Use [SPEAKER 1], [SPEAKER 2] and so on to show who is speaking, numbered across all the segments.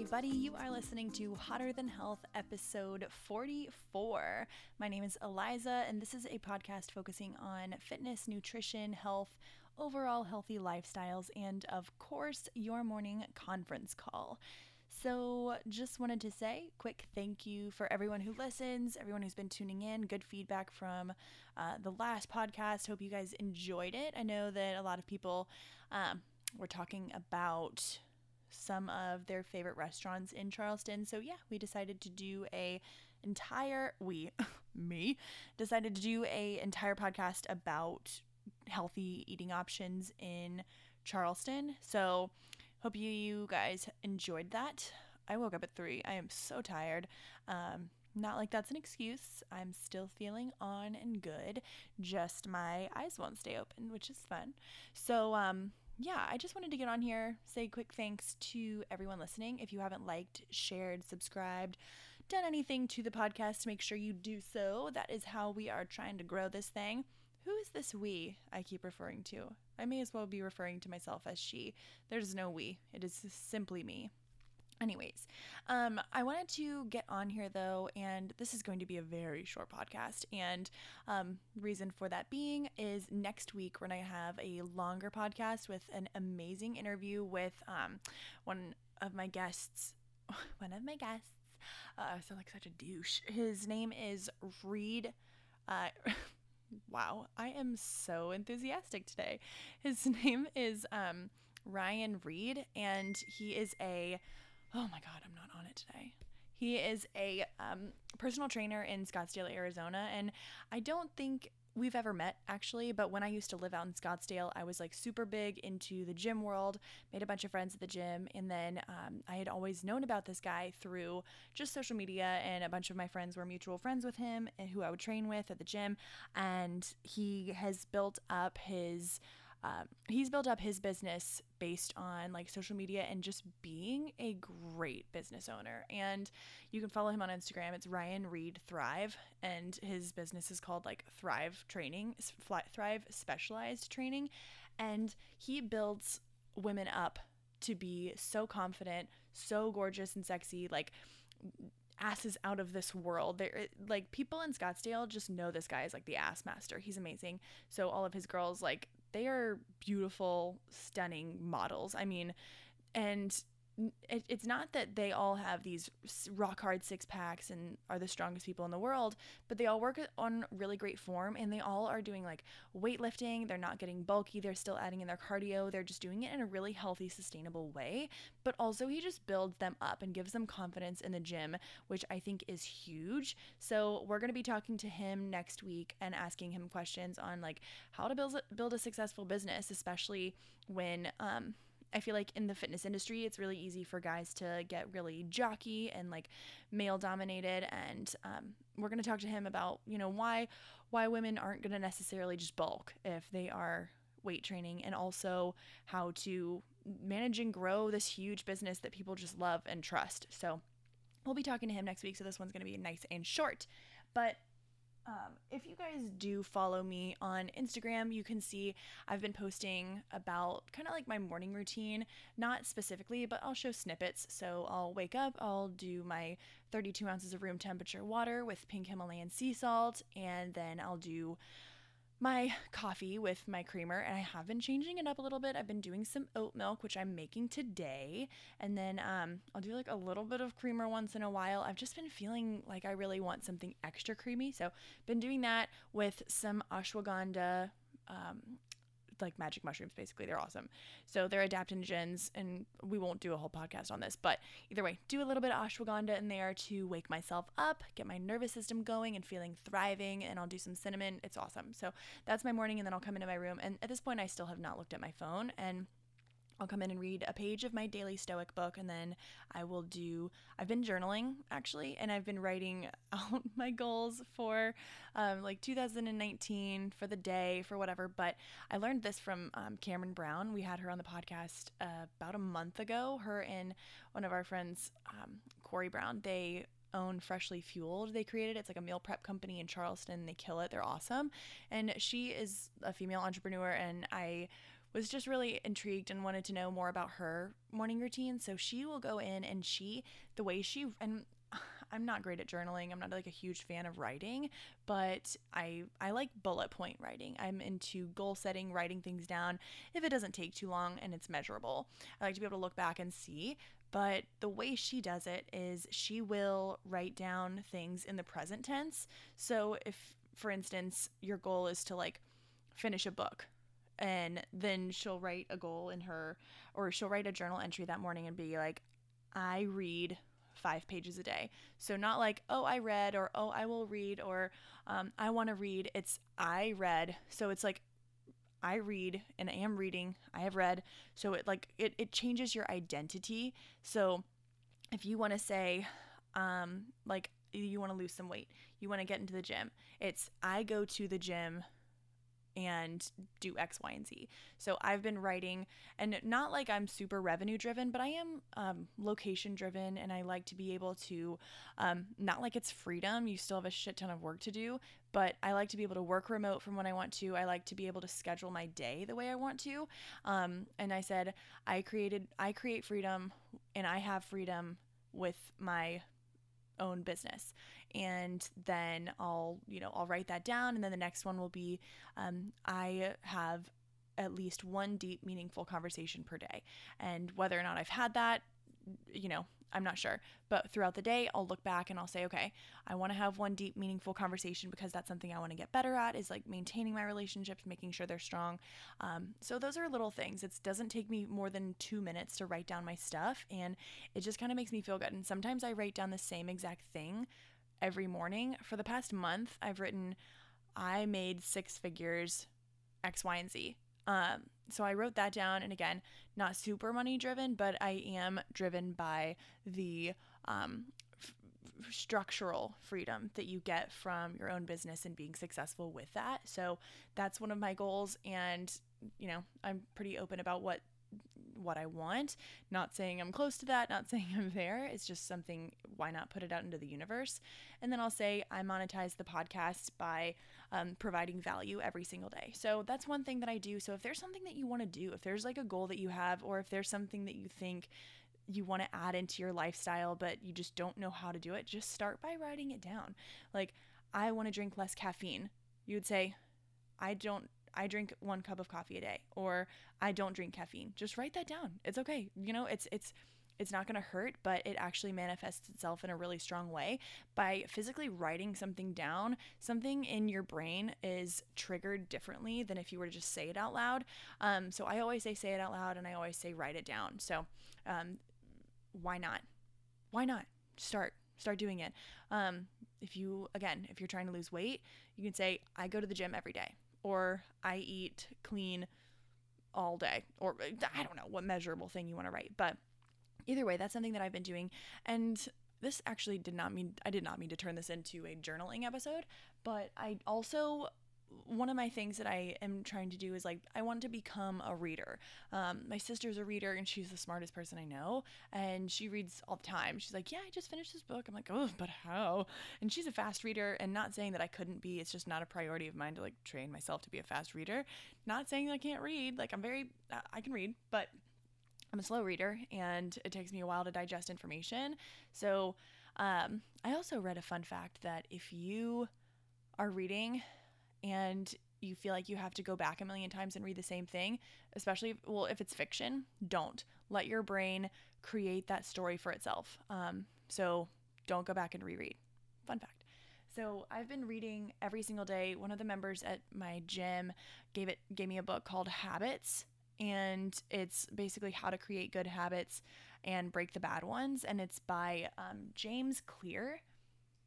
[SPEAKER 1] everybody. You are listening to Hotter Than Health, episode 44. My name is Eliza, and this is a podcast focusing on fitness, nutrition, health, overall healthy lifestyles, and of course, your morning conference call. So, just wanted to say quick thank you for everyone who listens, everyone who's been tuning in. Good feedback from uh, the last podcast. Hope you guys enjoyed it. I know that a lot of people um, were talking about some of their favorite restaurants in Charleston. So yeah, we decided to do a entire we me decided to do a entire podcast about healthy eating options in Charleston. So hope you, you guys enjoyed that. I woke up at 3. I am so tired. Um not like that's an excuse. I'm still feeling on and good. Just my eyes won't stay open, which is fun. So um yeah, I just wanted to get on here, say quick thanks to everyone listening. If you haven't liked, shared, subscribed, done anything to the podcast, make sure you do so. That is how we are trying to grow this thing. Who is this we I keep referring to? I may as well be referring to myself as she. There's no we, it is simply me. Anyways, um, I wanted to get on here though, and this is going to be a very short podcast. And um, reason for that being is next week when I have a longer podcast with an amazing interview with um, one of my guests. One of my guests. Uh, I sound like such a douche. His name is Reed. Uh, wow, I am so enthusiastic today. His name is um, Ryan Reed, and he is a oh my God, I'm not on it today. He is a um, personal trainer in Scottsdale, Arizona. And I don't think we've ever met actually, but when I used to live out in Scottsdale, I was like super big into the gym world, made a bunch of friends at the gym, and then um, I had always known about this guy through just social media, and a bunch of my friends were mutual friends with him, and who I would train with at the gym, and he has built up his um, he's built up his business based on like social media and just being a great business owner. And you can follow him on Instagram. It's Ryan Reed Thrive, and his business is called like Thrive Training, Thrive Specialized Training, and he builds women up to be so confident, so gorgeous and sexy, like asses out of this world. They're like people in Scottsdale just know this guy is like the ass master. He's amazing. So all of his girls like they are beautiful, stunning models. I mean, and it's not that they all have these rock hard six packs and are the strongest people in the world, but they all work on really great form and they all are doing like weightlifting. They're not getting bulky. They're still adding in their cardio. They're just doing it in a really healthy, sustainable way. But also, he just builds them up and gives them confidence in the gym, which I think is huge. So, we're going to be talking to him next week and asking him questions on like how to build, build a successful business, especially when, um, I feel like in the fitness industry, it's really easy for guys to get really jockey and like male dominated. And um, we're going to talk to him about, you know, why why women aren't going to necessarily just bulk if they are weight training, and also how to manage and grow this huge business that people just love and trust. So we'll be talking to him next week. So this one's going to be nice and short, but um, if you guys do follow me on Instagram, you can see I've been posting about kind of like my morning routine, not specifically, but I'll show snippets. So I'll wake up, I'll do my 32 ounces of room temperature water with pink Himalayan sea salt, and then I'll do my coffee with my creamer and I have been changing it up a little bit. I've been doing some oat milk, which I'm making today. And then um, I'll do like a little bit of creamer once in a while. I've just been feeling like I really want something extra creamy. So been doing that with some ashwagandha um, like magic mushrooms basically. They're awesome. So they're adaptogens and we won't do a whole podcast on this but either way do a little bit of ashwagandha in there to wake myself up get my nervous system going and feeling thriving and i'll do some cinnamon. It's awesome. So that's my morning and then i'll come into my room. And at this point i still have not looked at my phone and I'll come in and read a page of my daily Stoic book, and then I will do. I've been journaling actually, and I've been writing out my goals for um, like 2019 for the day, for whatever. But I learned this from um, Cameron Brown. We had her on the podcast uh, about a month ago. Her and one of our friends, um, Corey Brown, they own Freshly Fueled. They created. It's like a meal prep company in Charleston. They kill it. They're awesome. And she is a female entrepreneur, and I was just really intrigued and wanted to know more about her morning routine. So she will go in and she, the way she, and I'm not great at journaling. I'm not like a huge fan of writing, but I I like bullet point writing. I'm into goal setting, writing things down if it doesn't take too long and it's measurable. I like to be able to look back and see, but the way she does it is she will write down things in the present tense. So if for instance, your goal is to like finish a book and then she'll write a goal in her or she'll write a journal entry that morning and be like I read five pages a day. So not like, oh, I read or oh, I will read or um, I want to read. It's I read. So it's like I read and I am reading. I have read. So it like it, it changes your identity. So if you want to say, um, like you want to lose some weight, you want to get into the gym, it's I go to the gym and do X, Y, and Z. So I've been writing, and not like I'm super revenue driven, but I am um, location driven, and I like to be able to, um, not like it's freedom, you still have a shit ton of work to do, but I like to be able to work remote from when I want to. I like to be able to schedule my day the way I want to. Um, and I said, I created, I create freedom, and I have freedom with my own business and then I'll you know I'll write that down and then the next one will be um, I have at least one deep meaningful conversation per day and whether or not I've had that you know I'm not sure. But throughout the day, I'll look back and I'll say, okay, I want to have one deep, meaningful conversation because that's something I want to get better at is like maintaining my relationships, making sure they're strong. Um, so those are little things. It doesn't take me more than two minutes to write down my stuff and it just kind of makes me feel good. And sometimes I write down the same exact thing every morning. For the past month, I've written, I made six figures, X, Y, and Z. Um, so I wrote that down. And again, not super money driven, but I am driven by the um, f- structural freedom that you get from your own business and being successful with that. So that's one of my goals. And, you know, I'm pretty open about what what I want. Not saying I'm close to that, not saying I'm there. It's just something, why not put it out into the universe? And then I'll say I monetize the podcast by um, providing value every single day. So that's one thing that I do. So if there's something that you want to do, if there's like a goal that you have, or if there's something that you think you want to add into your lifestyle, but you just don't know how to do it, just start by writing it down. Like, I want to drink less caffeine. You would say, I don't I drink one cup of coffee a day or I don't drink caffeine. Just write that down. It's okay. You know, it's it's it's not going to hurt, but it actually manifests itself in a really strong way by physically writing something down. Something in your brain is triggered differently than if you were to just say it out loud. Um, so I always say say it out loud, and I always say write it down. So um, why not? Why not start? Start doing it. Um, if you again, if you're trying to lose weight, you can say I go to the gym every day or I eat clean all day, or uh, I don't know what measurable thing you want to write. But either way, that's something that I've been doing. And this actually did not mean, I did not mean to turn this into a journaling episode, but I also one of my things that I am trying to do is like I want to become a reader. Um, my sister's a reader and she's the smartest person I know, and she reads all the time. She's like, "Yeah, I just finished this book." I'm like, "Oh, but how?" And she's a fast reader, and not saying that I couldn't be. It's just not a priority of mine to like train myself to be a fast reader. Not saying that I can't read. Like I'm very, uh, I can read, but I'm a slow reader, and it takes me a while to digest information. So, um, I also read a fun fact that if you are reading and you feel like you have to go back a million times and read the same thing, especially, well, if it's fiction, don't. Let your brain create that story for itself. Um, so don't go back and reread. Fun fact. So I've been reading every single day. One of the members at my gym gave it gave me a book called Habits, and it's basically how to create good habits and break the bad ones. And it's by um, James Clear.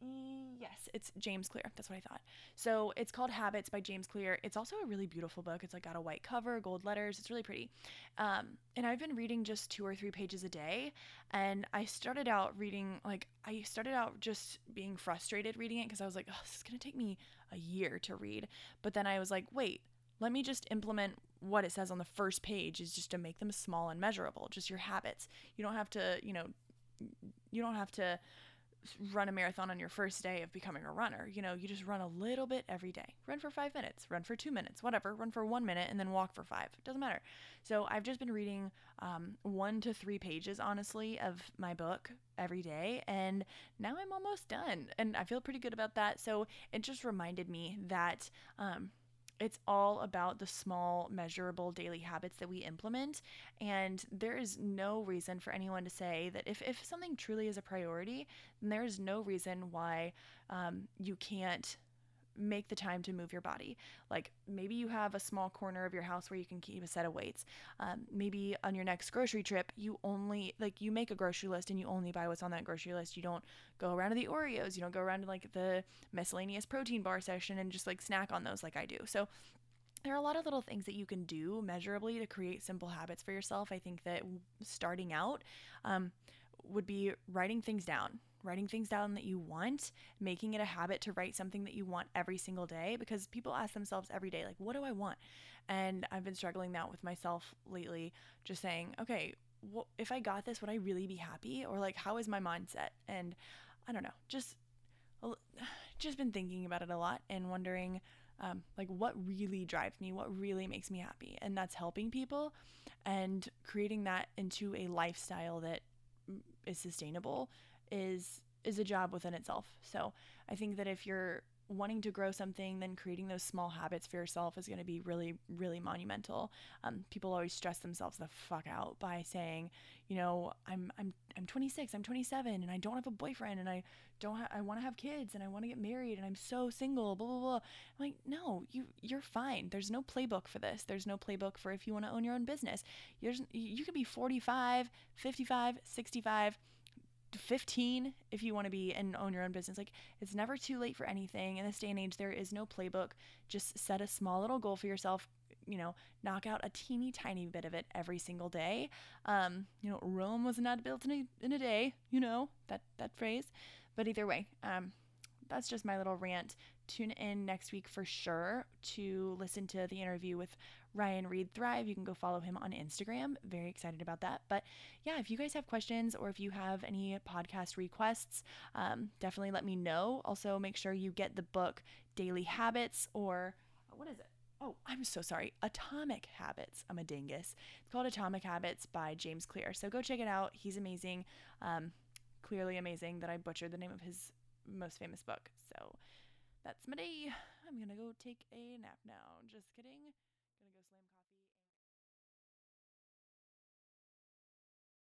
[SPEAKER 1] Yes, it's James Clear. That's what I thought. So it's called Habits by James Clear. It's also a really beautiful book. It's like got a white cover, gold letters. It's really pretty. Um, and I've been reading just two or three pages a day. And I started out reading, like, I started out just being frustrated reading it because I was like, oh, this is going to take me a year to read. But then I was like, wait, let me just implement what it says on the first page is just to make them small and measurable, just your habits. You don't have to, you know, you don't have to run a marathon on your first day of becoming a runner. You know, you just run a little bit every day. Run for five minutes, run for two minutes, whatever. Run for one minute and then walk for five. It doesn't matter. So I've just been reading um, one to three pages, honestly, of my book every day. And now I'm almost done. And I feel pretty good about that. So it just reminded me that. Um, it's all about the small, measurable daily habits that we implement. And there is no reason for anyone to say that if, if something truly is a priority, then there is no reason why um, you can't make the time to move your body. Like maybe you have a small corner of your house where you can keep a set of weights. Um, maybe on your next grocery trip, you only like you make a grocery list and you only buy what's on that grocery list. You don't go around to the Oreos. You don't go around to like the miscellaneous protein bar section and just like snack on those like I do. So there are a lot of little things that you can do measurably to create simple habits for yourself. I think that starting out um, would be writing things down writing things down that you want, making it a habit to write something that you want every single day because people ask themselves every day, like, what do I want? And I've been struggling that with myself lately, just saying, okay, if I got this, would I really be happy? Or like, how is my mindset? And I don't know, just, just been thinking about it a lot and wondering, um, like what really drives me, what really makes me happy, and that's helping people and creating that into a lifestyle that is sustainable is is a job within itself. So I think that if you're wanting to grow something, then creating those small habits for yourself is going to be really, really monumental. Um, people always stress themselves the fuck out by saying, you know, I'm I'm I'm 26, I'm 27, and I don't have a boyfriend, and I don't ha- I want to have kids, and I want to get married, and I'm so single, blah blah blah. I'm like, no, you you're fine. There's no playbook for this. There's no playbook for if you want to own your own business. There's you could be 45, 55, 65 15 if you want to be and own your own business. Like it's never too late for anything. In this day and age, there is no playbook. Just set a small little goal for yourself. You know, knock out a teeny tiny bit of it every single day. Um, you know, Rome was not built in a, in a day. You know that that phrase. But either way, um, that's just my little rant. Tune in next week for sure to listen to the interview with Ryan Reed Thrive. You can go follow him on Instagram. Very excited about that. But yeah, if you guys have questions or if you have any podcast requests, um, definitely let me know. Also, make sure you get the book Daily Habits or what is it? Oh, I'm so sorry. Atomic Habits. I'm a dingus. It's called Atomic Habits by James Clear. So go check it out. He's amazing. Um, clearly amazing that I butchered the name of his most famous book. So that's my day. I'm going to go take a nap now. Just kidding.